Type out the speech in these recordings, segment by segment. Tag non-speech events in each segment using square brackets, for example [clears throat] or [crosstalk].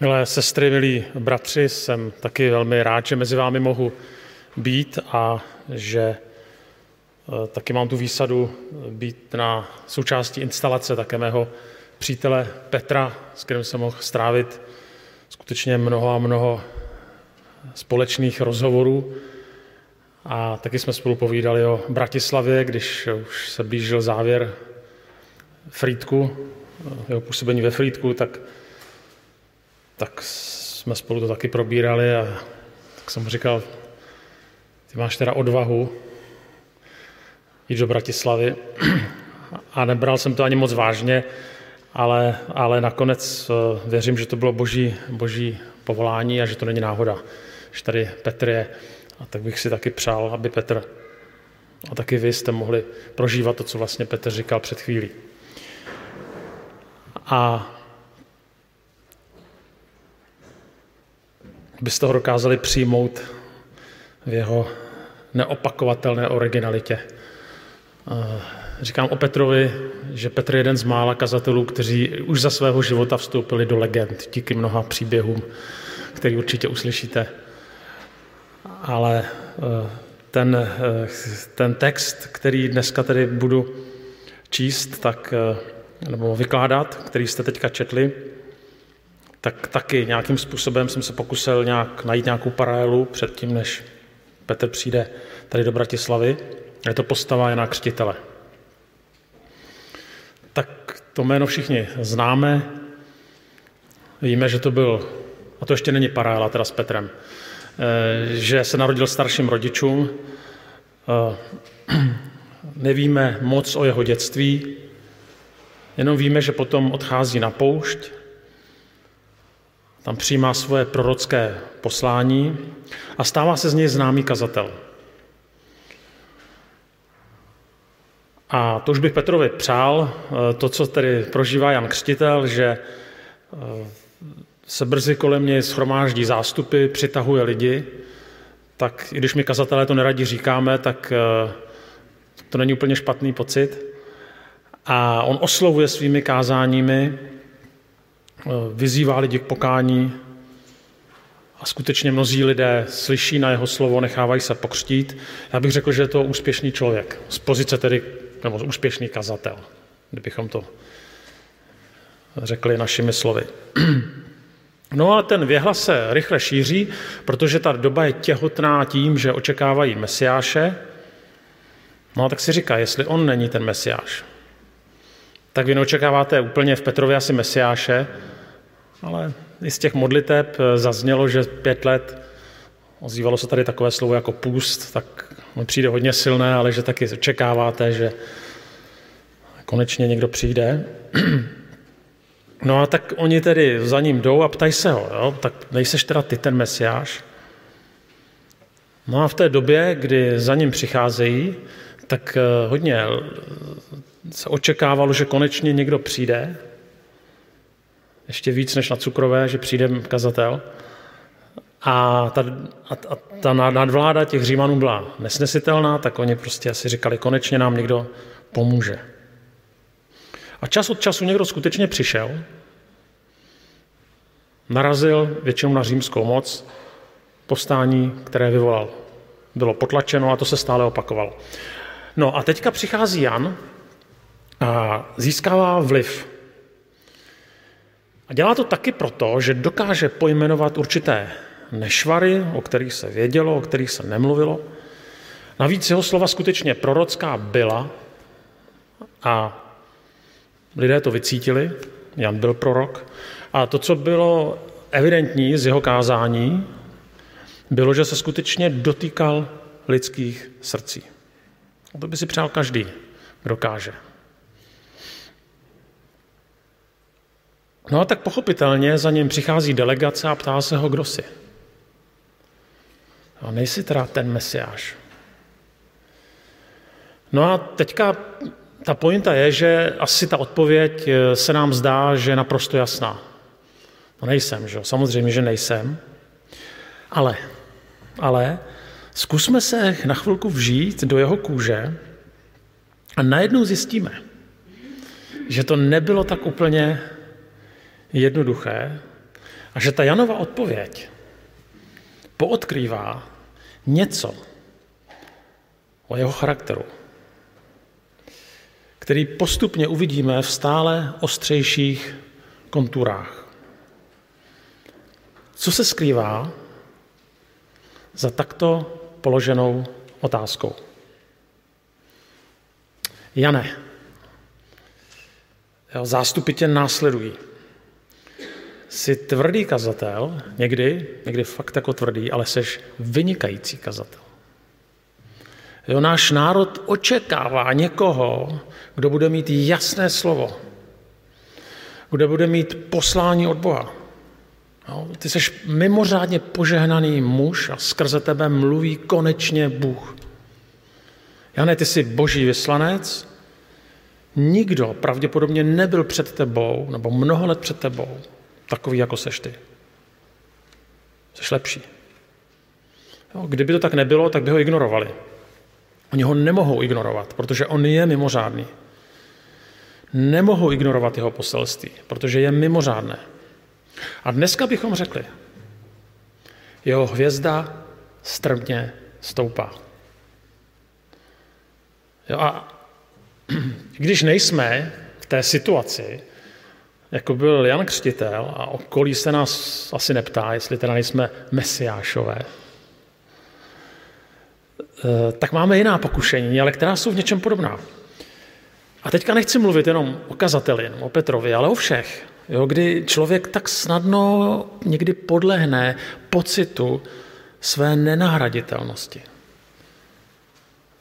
Milé sestry, milí bratři, jsem taky velmi rád, že mezi vámi mohu být a že eh, taky mám tu výsadu být na součástí instalace také mého přítele Petra, s kterým jsem mohl strávit skutečně mnoho a mnoho společných rozhovorů. A taky jsme spolu povídali o Bratislavě, když už se blížil závěr Frýdku, jeho působení ve Frýdku, tak tak jsme spolu to taky probírali a tak jsem mu říkal, ty máš teda odvahu jít do Bratislavy a nebral jsem to ani moc vážně, ale, ale nakonec eh, věřím, že to bylo boží, boží povolání a že to není náhoda, že tady Petr je. A tak bych si taky přál, aby Petr a taky vy jste mohli prožívat to, co vlastně Petr říkal před chvílí. A byste ho dokázali přijmout v jeho neopakovatelné originalitě. Říkám o Petrovi, že Petr je jeden z mála kazatelů, kteří už za svého života vstoupili do legend díky mnoha příběhům, který určitě uslyšíte. Ale eh, ten, eh, ten text, který dneska tedy budu číst, tak, eh, nebo vykládat, který jste teďka četli, tak taky nějakým způsobem jsem se pokusil nějak najít nějakou paralelu před tím, než Petr přijde tady do Bratislavy. Je to postava Jana Křtitele. Tak to jméno všichni známe. Víme, že to byl, a to ještě není paralela teda s Petrem, eh, že se narodil starším rodičům. Eh, [clears throat] nevíme moc o jeho dětství, jenom víme, že potom odchází na poušť tam přijímá svoje prorocké poslání a stává se z něj známý kazatel. A to už bych Petrovi přál, eh, to, co tedy prožívá Jan Křtitel, že eh, se brzy kolem něj schromáždí zástupy, přitahuje lidi, tak i když my kazatelé to neradi říkáme, tak eh, to není úplně špatný pocit. A on oslovuje svými kázáními vyzývá lidi k pokání a skutečně mnozí lidé slyší na jeho slovo, nechávají se pokřtít. Já bych řekl, že je to úspěšný člověk, z pozice tedy, nebo úspěšný kazatel, kdybychom to řekli našimi slovy. [clears throat] No a ten věhlas se rychle šíří, protože ta doba je těhotná tím, že očekávají mesiáše. No a tak si říká, jestli on není ten mesiáš, tak vy neočekáváte úplně v Petrově asi mesiáše, ale i z těch modliteb eh, zaznělo, že pět let, ozývalo se tady takové slovo jako půst, tak mi přijde hodně silné, ale že taky očekáváte, že konečně někdo přijde. [clears throat] No a tak oni tedy za ním jdou a ptají se ho, jo? tak nejseš teda ty ten mesiáš? No a v té době, kdy za ním přicházejí, tak eh, hodně se očekávalo, že konečně někdo přijde, ještě víc než na cukrové, že přijde kazatel. A ta, a, a ta nadvláda těch Římanů byla nesnesitelná, tak oni prostě asi říkali, konečně nám někdo pomůže. A čas od času někdo skutečně přišel, narazil většinou na římskou moc, povstání, které vyvolal. Bylo potlačeno a to se stále opakovalo. No a teďka přichází Jan a získává vliv a dělá to taky proto, že dokáže pojmenovat určité nešvary, o kterých se vědělo, o kterých se nemluvilo. Navíc jeho slova skutečně prorocká byla a lidé to vycítili, Jan byl prorok. A to, co bylo evidentní z jeho kázání, bylo, že se skutečně dotýkal lidských srdcí. A to by si přál každý, kdo káže. No a tak pochopitelně za ním přichází delegace a ptá se ho, kdo jsi. A nejsi teda ten mesiáš. No a teďka ta pointa je, že asi ta odpověď eh, se nám zdá, že je naprosto jasná. No nejsem, že jo? Samozřejmě, že nejsem. Ale, ale zkusme se na chvilku vžít do jeho kůže a najednou zjistíme, že to nebylo tak úplně jednoduché A že ta Janova odpověď poodkrývá něco o jeho charakteru, který postupně uvidíme v stále ostřejších konturách. Co se skrývá za takto položenou otázkou? Jane, zástupy tě následují. Jsi tvrdý kazatel, někdy, někdy fakt jako tvrdý, ale jsi vynikající kazatel. Jo, náš národ očekává někoho, kdo bude mít jasné slovo, kdo bude mít poslání od Boha. Jo, ty jsi mimořádně požehnaný muž a skrze tebe mluví konečně Bůh. Jane, ty jsi boží vyslanec, nikdo pravděpodobně nebyl před tebou, nebo mnoho let před tebou, takový, jako seš ty. Jsi lepší. Jo, kdyby to tak nebylo, tak by ho ignorovali. Oni ho nemohou ignorovat, protože on je mimořádný. Nemohou ignorovat jeho poselství, protože je mimořádné. A dneska bychom řekli, jeho hvězda strmě stoupá. Jo, a [clears throat] když nejsme v té situaci, jako byl Jan Křtitel, a okolí se nás asi neptá, jestli teda nejsme mesiášové, eh, tak máme jiná pokušení, ale která jsou v něčem podobná. A teďka nechci mluvit jenom o kazateli, jenom o Petrovi, ale o všech. Jo, kdy člověk tak snadno někdy podlehne pocitu své nenahraditelnosti,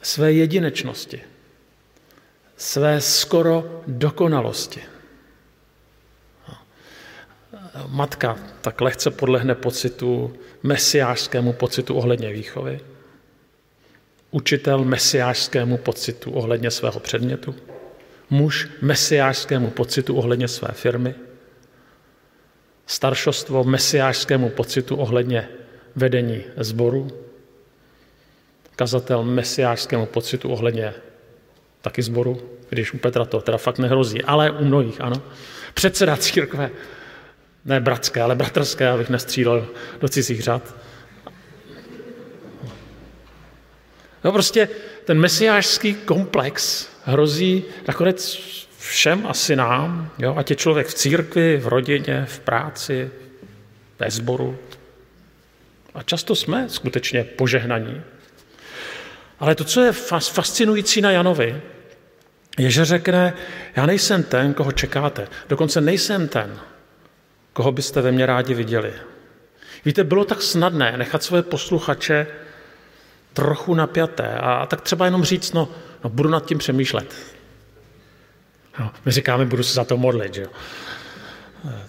své jedinečnosti, své skoro dokonalosti. Matka tak lehce podlehne pocitu, mesiářskému pocitu ohledně výchovy, učitel mesiářskému pocitu ohledně svého předmětu, muž mesiářskému pocitu ohledně své firmy, staršostvo mesiářskému pocitu ohledně vedení sboru, kazatel mesiářskému pocitu ohledně taky sboru, když u Petra to teda fakt nehrozí, ale u mnohých, ano. Předseda církve, ne bratské, ale bratrské, abych nestřílel do cizích řad. No prostě ten mesiářský komplex hrozí nakonec všem asi nám, jo? ať je člověk v církvi, v rodině, v práci, ve sboru. A často jsme skutečně požehnaní. Ale to, co je fascinující na Janovi, je, že řekne, já nejsem ten, koho čekáte. Dokonce nejsem ten, koho byste ve mně rádi viděli. Víte, bylo tak snadné nechat své posluchače trochu napjaté a tak třeba jenom říct, no, no budu nad tím přemýšlet. No, my říkáme, budu se za to modlit, že jo.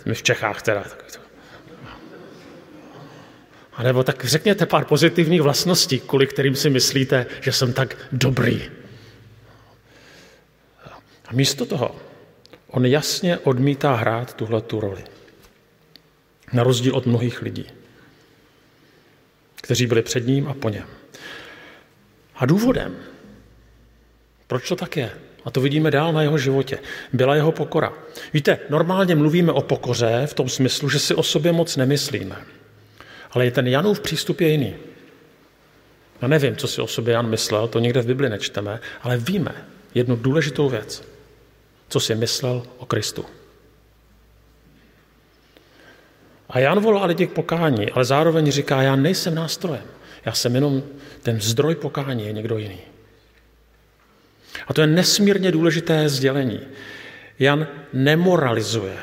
My v Čechách teda. A nebo tak řekněte pár pozitivních vlastností, kvůli kterým si myslíte, že jsem tak dobrý. A místo toho on jasně odmítá hrát tuhle tu roli. Na rozdíl od mnohých lidí, kteří byli před ním a po něm. A důvodem, proč to tak je, a to vidíme dál na jeho životě, byla jeho pokora. Víte, normálně mluvíme o pokoře v tom smyslu, že si o sobě moc nemyslíme. Ale ten Janův přístup je jiný. Já nevím, co si o sobě Jan myslel, to někde v Bibli nečteme, ale víme jednu důležitou věc. Co si myslel o Kristu. A Jan volá lidi k pokání, ale zároveň říká, já nejsem nástrojem. Já jsem jenom ten zdroj pokání, je někdo jiný. A to je nesmírně důležité sdělení. Jan nemoralizuje,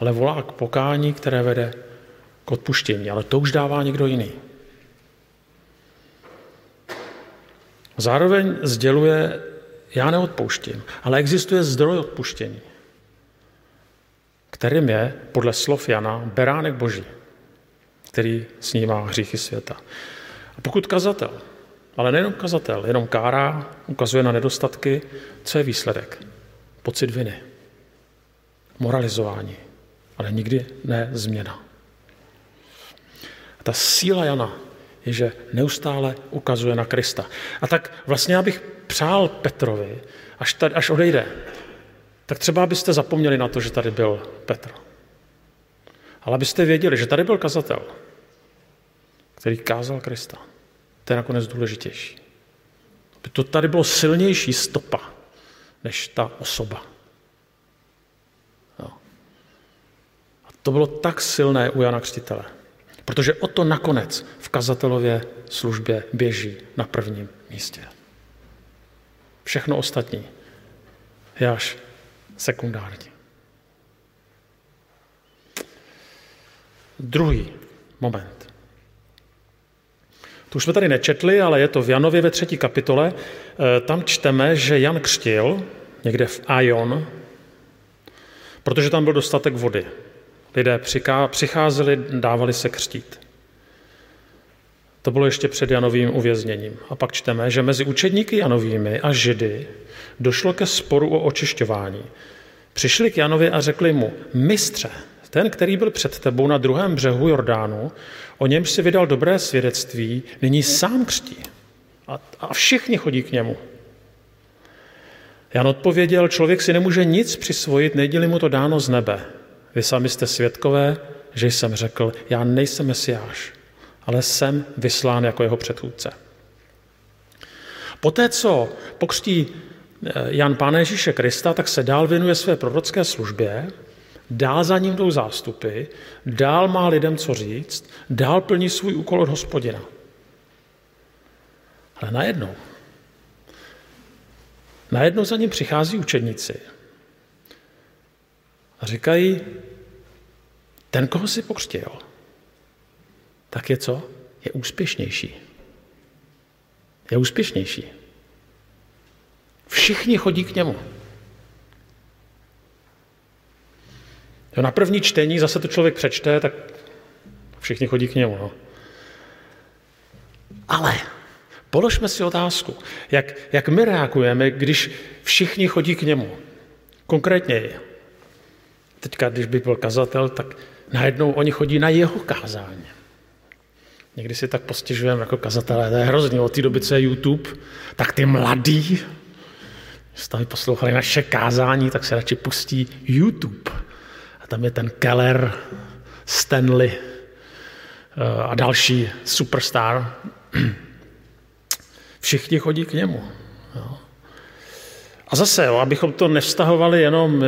ale volá k pokání, které vede k odpuštění, ale to už dává někdo jiný. Zároveň sděluje, já neodpouštím, ale existuje zdroj odpuštění, kterým je, podle slov Jana, beránek boží, který snímá hříchy světa. A pokud kazatel ale nejenom kazatel, jenom kárá, ukazuje na nedostatky. Co je výsledek? Pocit viny. Moralizování. Ale nikdy ne změna. A ta síla Jana je, že neustále ukazuje na Krista. A tak vlastně já bych přál Petrovi, až, tady, až odejde, tak třeba byste zapomněli na to, že tady byl Petr. Ale abyste věděli, že tady byl kazatel, který kázal Krista. To je nakonec důležitější. Aby to tady bylo silnější stopa, než ta osoba. Jo. A to bylo tak silné u Jana Křtitele. Protože o to nakonec v kazatelově službě běží na prvním místě. Všechno ostatní je až sekundární. Druhý moment. To už jsme tady nečetli, ale je to v Janově ve třetí kapitole. E, tam čteme, že Jan křtil někde v Aion, protože tam byl dostatek vody. Lidé přicházeli, dávali se křtít. To bylo ještě před Janovým uvězněním. A pak čteme, že mezi učedníky Janovými a Židy došlo ke sporu o očišťování. Přišli k Janovi a řekli mu, mistře, ten, který byl před tebou na druhém břehu Jordánu, o němž si vydal dobré svědectví, nyní sám křtí. A, a všichni chodí k němu. Jan odpověděl, člověk si nemůže nic přisvojit, neděli mu to dáno z nebe. Vy sami jste svědkové, že jsem řekl, já nejsem mesiáš, ale jsem vyslán jako jeho předchůdce. Poté, co pokřtí Jan Pána Ježíše Krista, tak se dál věnuje své prorocké službě dál za ním jdou zástupy, dál má lidem co říct, dál plní svůj úkol od hospodina. Ale najednou, najednou za ním přichází učedníci a říkají, ten, koho si pokřtil, tak je co? Je úspěšnější. Je úspěšnější. Všichni chodí k němu. Jo, na první čtení zase to člověk přečte, tak všichni chodí k němu. No. Ale položme si otázku, jak, jak my reagujeme, když všichni chodí k němu. Konkrétně, teďka, když by byl kazatel, tak najednou oni chodí na jeho kázání. Někdy si tak postěžujeme jako kazatelé, to je hrozně, od té doby, co je YouTube, tak ty mladí, když poslouchali naše kázání, tak se radši pustí YouTube. A tam je ten Keller, Stanley eh, a další superstar. [clears throat] Všichni chodí k němu. A zase, abychom to nevztahovali jenom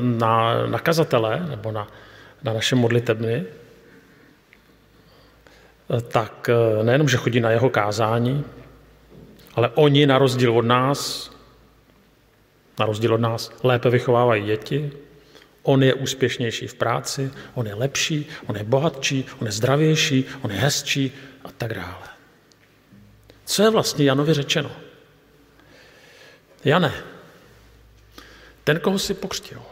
na, na kazatele nebo na, na naše modlitebny, tak eh, nejenom, že chodí na jeho kázání, ale oni na rozdíl od nás, na rozdíl od nás, lépe vychovávají děti, On je úspěšnější v práci, on je lepší, on je bohatší, on je zdravější, on je hezčí a tak dále. Co je vlastně Janovi řečeno? Jane, ten, koho si pokřtil,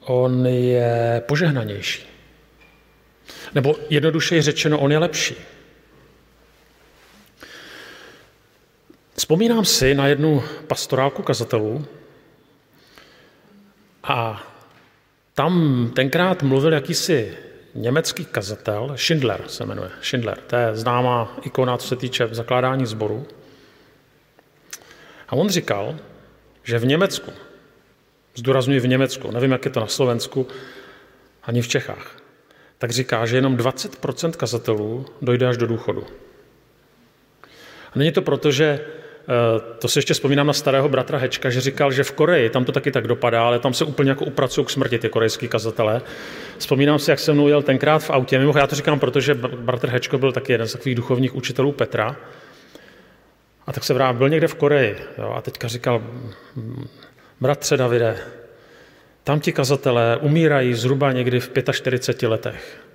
on je požehnanější. Nebo jednodušeji řečeno, on je lepší. Vzpomínám si na jednu pastorálku kazatelů, a tam tenkrát mluvil jakýsi německý kazatel, Schindler se jmenuje, Schindler, to je známá ikona, co se týče zakládání sboru. A on říkal, že v Německu, zdůraznuju v Německu, nevím, jak je to na Slovensku, ani v Čechách, tak říká, že jenom 20% kazatelů dojde až do důchodu. A není to proto, že to si ještě vzpomínám na starého bratra Hečka, že říkal, že v Koreji, tam to taky tak dopadá, ale tam se úplně jako upracují k smrti ty korejský kazatelé. Vzpomínám si, jak jsem mnou jel tenkrát v autě, mimo já to říkám, protože bratr Hečko byl taky jeden z takových duchovních učitelů Petra. A tak se vrát, byl někde v Koreji jo, a teďka říkal, bratře Davide, tam ti kazatelé umírají zhruba někdy v 45 letech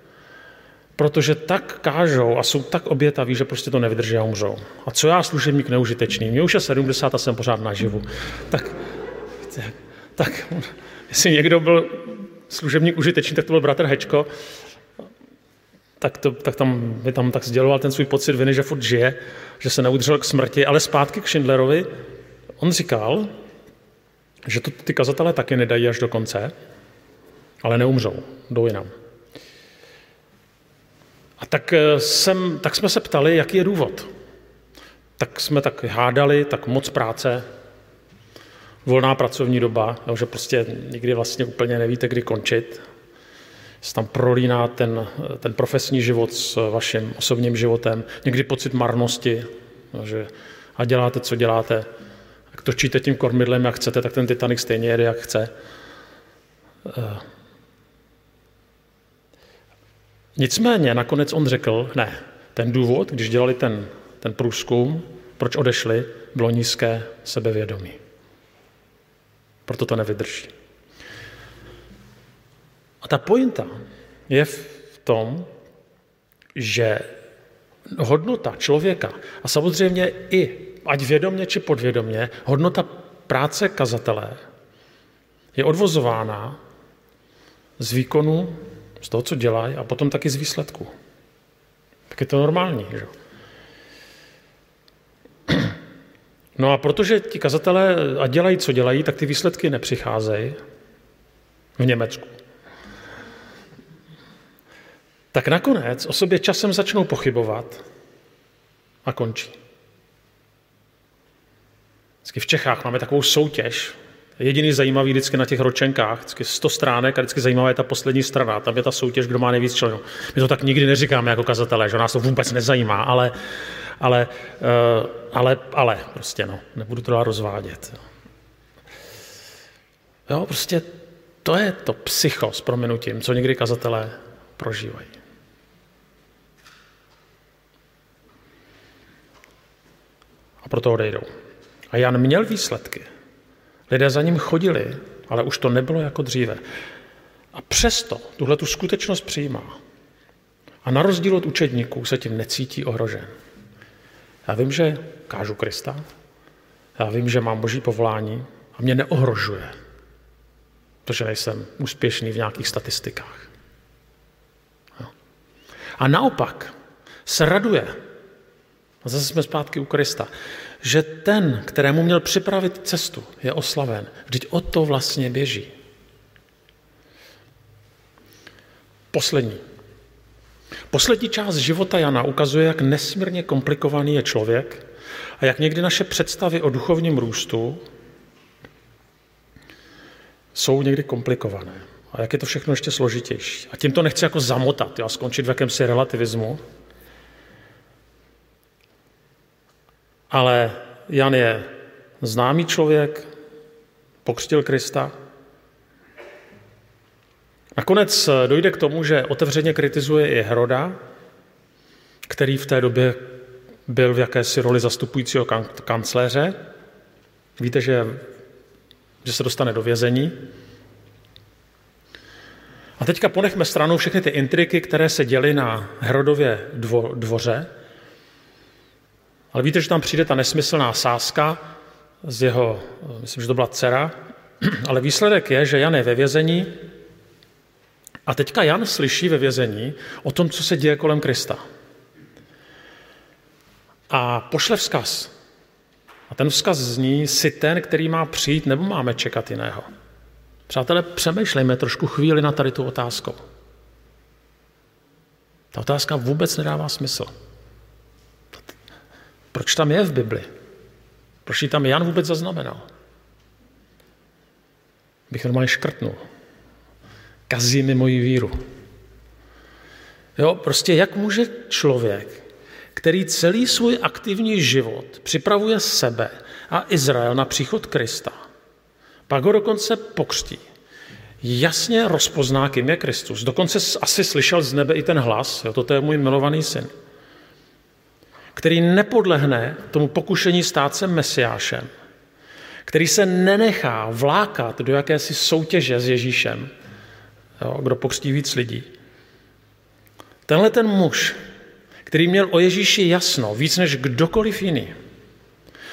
protože tak kážou a jsou tak obětaví, že prostě to nevydrží a umřou. A co já, služebník neužitečný? Mě už je 70 a jsem pořád naživu. Tak, tak jestli někdo byl služebník užitečný, tak to byl bratr Hečko, tak, to, tak tam, by tam tak sděloval ten svůj pocit viny, že furt žije, že se neudržel k smrti, ale zpátky k Schindlerovi, on říkal, že to ty kazatelé taky nedají až do konce, ale neumřou, jdou jinam. A tak, eh, jsem, tak jsme se ptali, jaký je důvod. Tak jsme tak hádali, tak moc práce, volná pracovní doba, jo, že prostě nikdy vlastně úplně nevíte, kdy končit, se tam prolíná ten, ten profesní život s vaším osobním životem, někdy pocit marnosti, no, že a děláte, co děláte, jak točíte tím kormidlem, jak chcete, tak ten Titanic stejně jede, jak chce. Nicméně nakonec on řekl, ne, ten důvod, když dělali ten, ten průzkum, proč odešli, bylo nízké sebevědomí. Proto to nevydrží. A ta pointa je v tom, že hodnota člověka a samozřejmě i, ať vědomně či podvědomně, hodnota práce kazatele je odvozována z výkonu, z toho, co dělají a potom taky z výsledku. Tak je to normální, že? [clears throat] No a protože ti kazatelé a dělají, co dělají, tak ty výsledky nepřicházejí v Německu. Tak nakonec o sobě časem začnou pochybovat a končí. Vždycky v Čechách máme takovou soutěž. Jediný zajímavý vždycky na těch ročenkách, vždycky 100 stránek a vždycky zajímavá je ta poslední strana. Tam je ta soutěž, kdo má nejvíc členů. My to tak nikdy neříkáme jako kazatelé, že nás to vůbec nezajímá, ale, ale, uh, ale, ale prostě no, nebudu to dál rozvádět. Jo, prostě to je to psycho s proměnutím, co někdy kazatelé prožívají. A proto odejdou. A Jan měl výsledky. Lidé za ním chodili, ale už to nebylo jako dříve. A přesto tuhle tu skutečnost přijímá. A na rozdíl od učedníků se tím necítí ohrožen. Já vím, že kážu Krista, já vím, že mám boží povolání a mě neohrožuje, protože nejsem úspěšný v nějakých statistikách. A naopak se raduje, a zase jsme zpátky u Krista, že ten, kterému měl připravit cestu, je oslaven. Vždyť o to vlastně běží. Poslední. Poslední část života Jana ukazuje, jak nesmírně komplikovaný je člověk a jak někdy naše představy o duchovním růstu jsou někdy komplikované. A jak je to všechno ještě složitější. A tím to nechci jako zamotat a skončit v jakémsi relativismu. Ale Jan je známý člověk, pokřtil Krista. Nakonec dojde k tomu, že otevřeně kritizuje i Heroda, který v té době byl v jakési roli zastupujícího kancléře. Víte, že, že se dostane do vězení. A teďka ponechme stranou všechny ty intriky, které se děly na Herodově dvo, dvoře. Ale víte, že tam přijde ta nesmyslná sázka z jeho, myslím, že to byla dcera, [clears throat] ale výsledek je, že Jan je ve vězení a teďka Jan slyší ve vězení o tom, co se děje kolem Krista. A pošle vzkaz. A ten vzkaz zní, si ten, který má přijít, nebo máme čekat jiného. Přátelé, přemýšlejme trošku chvíli na tady tu otázku. Ta otázka vůbec nedává smysl. Proč tam je v Bibli? Proč ji tam Jan vůbec zaznamenal? Bych normálně škrtnul. Kazí mi moji víru. Jo, prostě jak může člověk, který celý svůj aktivní život připravuje sebe a Izrael na příchod Krista, pak ho dokonce pokřtí. Jasně rozpozná, kým je Kristus. Dokonce asi slyšel z nebe i ten hlas, jo, toto je můj milovaný syn, který nepodlehne tomu pokušení stát se mesiášem, který se nenechá vlákat do jakési soutěže s Ježíšem, jo, kdo pokřtí víc lidí. Tenhle ten muž, který měl o Ježíši jasno, víc než kdokoliv jiný,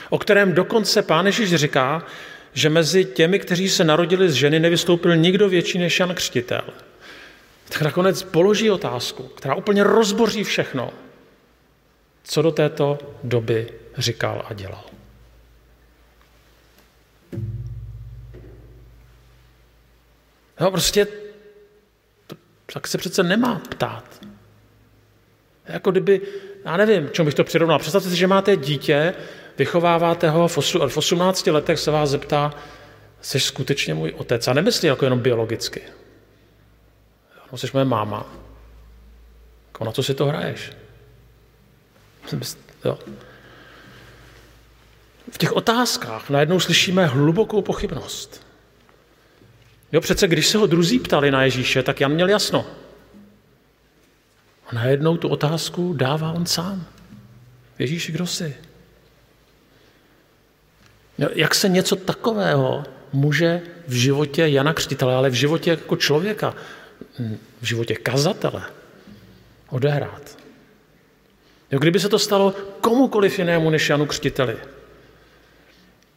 o kterém dokonce pán Ježíš říká, že mezi těmi, kteří se narodili z ženy, nevystoupil nikdo větší než Jan Křtitel. Tak nakonec položí otázku, která úplně rozboří všechno, co do této doby říkal a dělal. No prostě to, tak se přece nemá ptát. Jako kdyby, já nevím, čemu bych to přirovnal. Představte si, že máte dítě, vychováváte ho, v 18 letech se vás zeptá, jsi skutečně můj otec. A nemyslí jako jenom biologicky. No, jsi moje máma. Jako na co si to hraješ? V těch otázkách najednou slyšíme hlubokou pochybnost. Jo, přece když se ho druzí ptali na Ježíše, tak Jan měl jasno. A najednou tu otázku dává on sám. Ježíši, kdo jsi? Jak se něco takového může v životě Jana Křtitele, ale v životě jako člověka, v životě kazatele odehrát? Jo, kdyby se to stalo komukoliv jinému než Janu Křtiteli,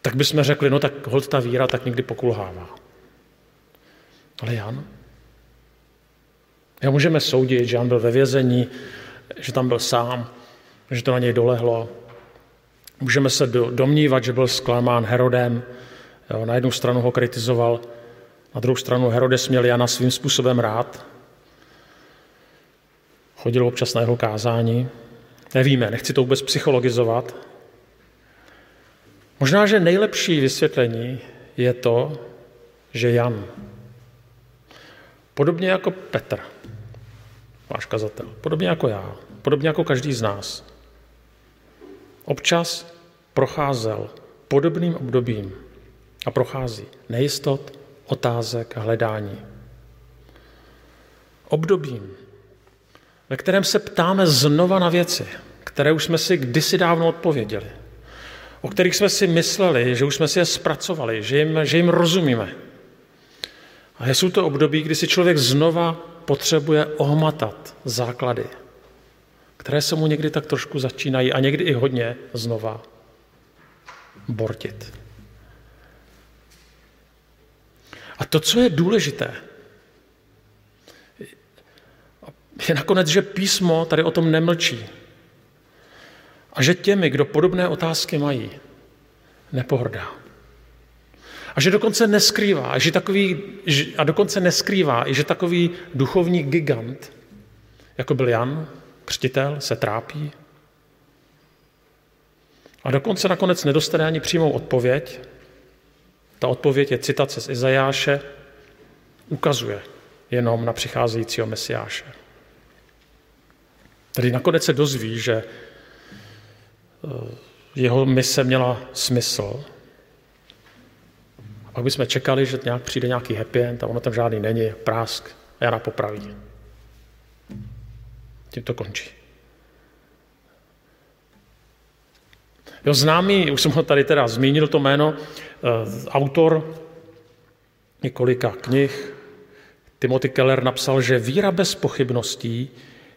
tak bychom řekli, no tak hold ta víra tak někdy pokulhává. Ale Jan? Já můžeme soudit, že Jan byl ve vězení, že tam byl sám, že to na něj dolehlo. Můžeme se domnívat, že byl zklamán Herodem. Jo, na jednu stranu ho kritizoval, na druhou stranu Herodes měl Jana svým způsobem rád. Chodil občas na jeho kázání. Nevíme, nechci to vůbec psychologizovat. Možná, že nejlepší vysvětlení je to, že Jan, podobně jako Petr, váš kazatel, podobně jako já, podobně jako každý z nás, občas procházel podobným obdobím a prochází nejistot, otázek a hledání. Obdobím, ve kterém se ptáme znova na věci, které už jsme si kdysi dávno odpověděli, o kterých jsme si mysleli, že už jsme si je zpracovali, že jim, že jim rozumíme. A jsou to období, kdy si člověk znova potřebuje ohmatat základy, které se mu někdy tak trošku začínají a někdy i hodně znova bortit. A to, co je důležité, je nakonec, že písmo tady o tom nemlčí. A že těmi, kdo podobné otázky mají, nepohrdá. A že dokonce neskrývá, že takový, a dokonce neskrývá, i že takový duchovní gigant, jako byl Jan, křtitel, se trápí. A dokonce nakonec nedostane ani přímou odpověď. Ta odpověď je citace z Izajáše, ukazuje jenom na přicházejícího mesiáše. Tedy nakonec se dozví, že eh, jeho mise měla smysl. A pak bychom čekali, že nějak přijde nějaký happy end a ono tam žádný není, prásk a Jana popraví. Tím to končí. Jo, známý, už jsem ho tady teda zmínil, to jméno, eh, autor několika knih, Timothy Keller napsal, že víra bez pochybností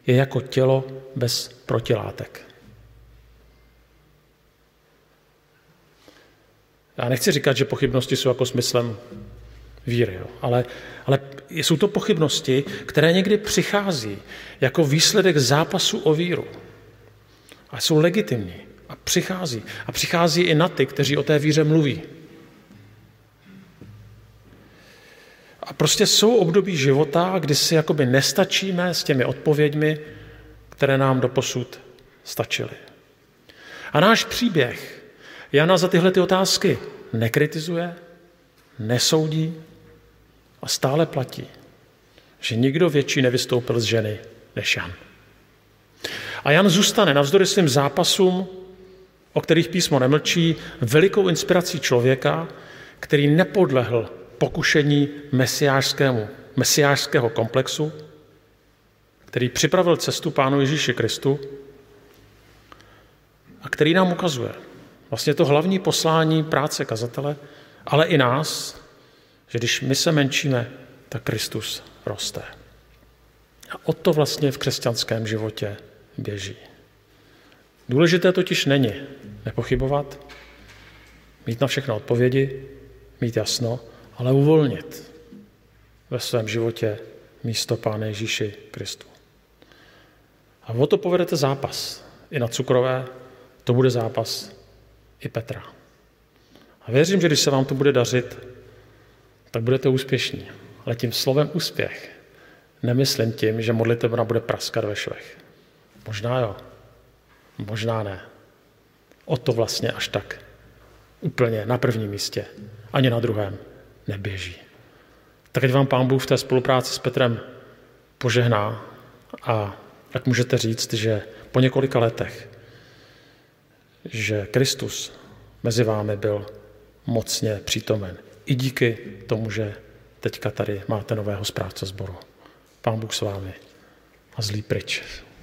je jako tělo bez protilátek. Já nechci říkat, že pochybnosti jsou jako smyslem víry, jo. Ale, ale jsou to pochybnosti, které někdy přichází jako výsledek zápasu o víru. A jsou legitimní. A přichází. A přichází i na ty, kteří o té víře mluví. A prostě jsou období života, kdy si jakoby nestačíme s těmi odpověďmi, které nám doposud stačily. A náš příběh Jana za tyhle ty otázky nekritizuje, nesoudí a stále platí, že nikdo větší nevystoupil z ženy než Jan. A Jan zůstane navzdory svým zápasům, o kterých písmo nemlčí, velikou inspirací člověka, který nepodlehl pokušení mesiářskému, mesiářského komplexu, který připravil cestu Pánu Ježíši Kristu a který nám ukazuje vlastně to hlavní poslání práce kazatele, ale i nás, že když my se menšíme, tak Kristus roste. A o to vlastně v křesťanském životě běží. Důležité totiž není nepochybovat, mít na všechno odpovědi, mít jasno, ale uvolnit ve svém životě místo Páne Ježíši Kristu. A o to povedete zápas. I na cukrové to bude zápas i Petra. A věřím, že když se vám to bude dařit, tak budete úspěšní. Ale tím slovem úspěch nemyslím tím, že modlitebna bude praskat ve švech. Možná jo, možná ne. O to vlastně až tak úplně na prvním místě, ani na druhém neběží. Tak ať vám Pán Bůh v té spolupráci s Petrem požehná a jak můžete říct, že po několika letech, že Kristus mezi vámi byl mocně přítomen. I díky tomu, že teďka tady máte nového správce sboru. Pán Bůh s vámi a zlý pryč.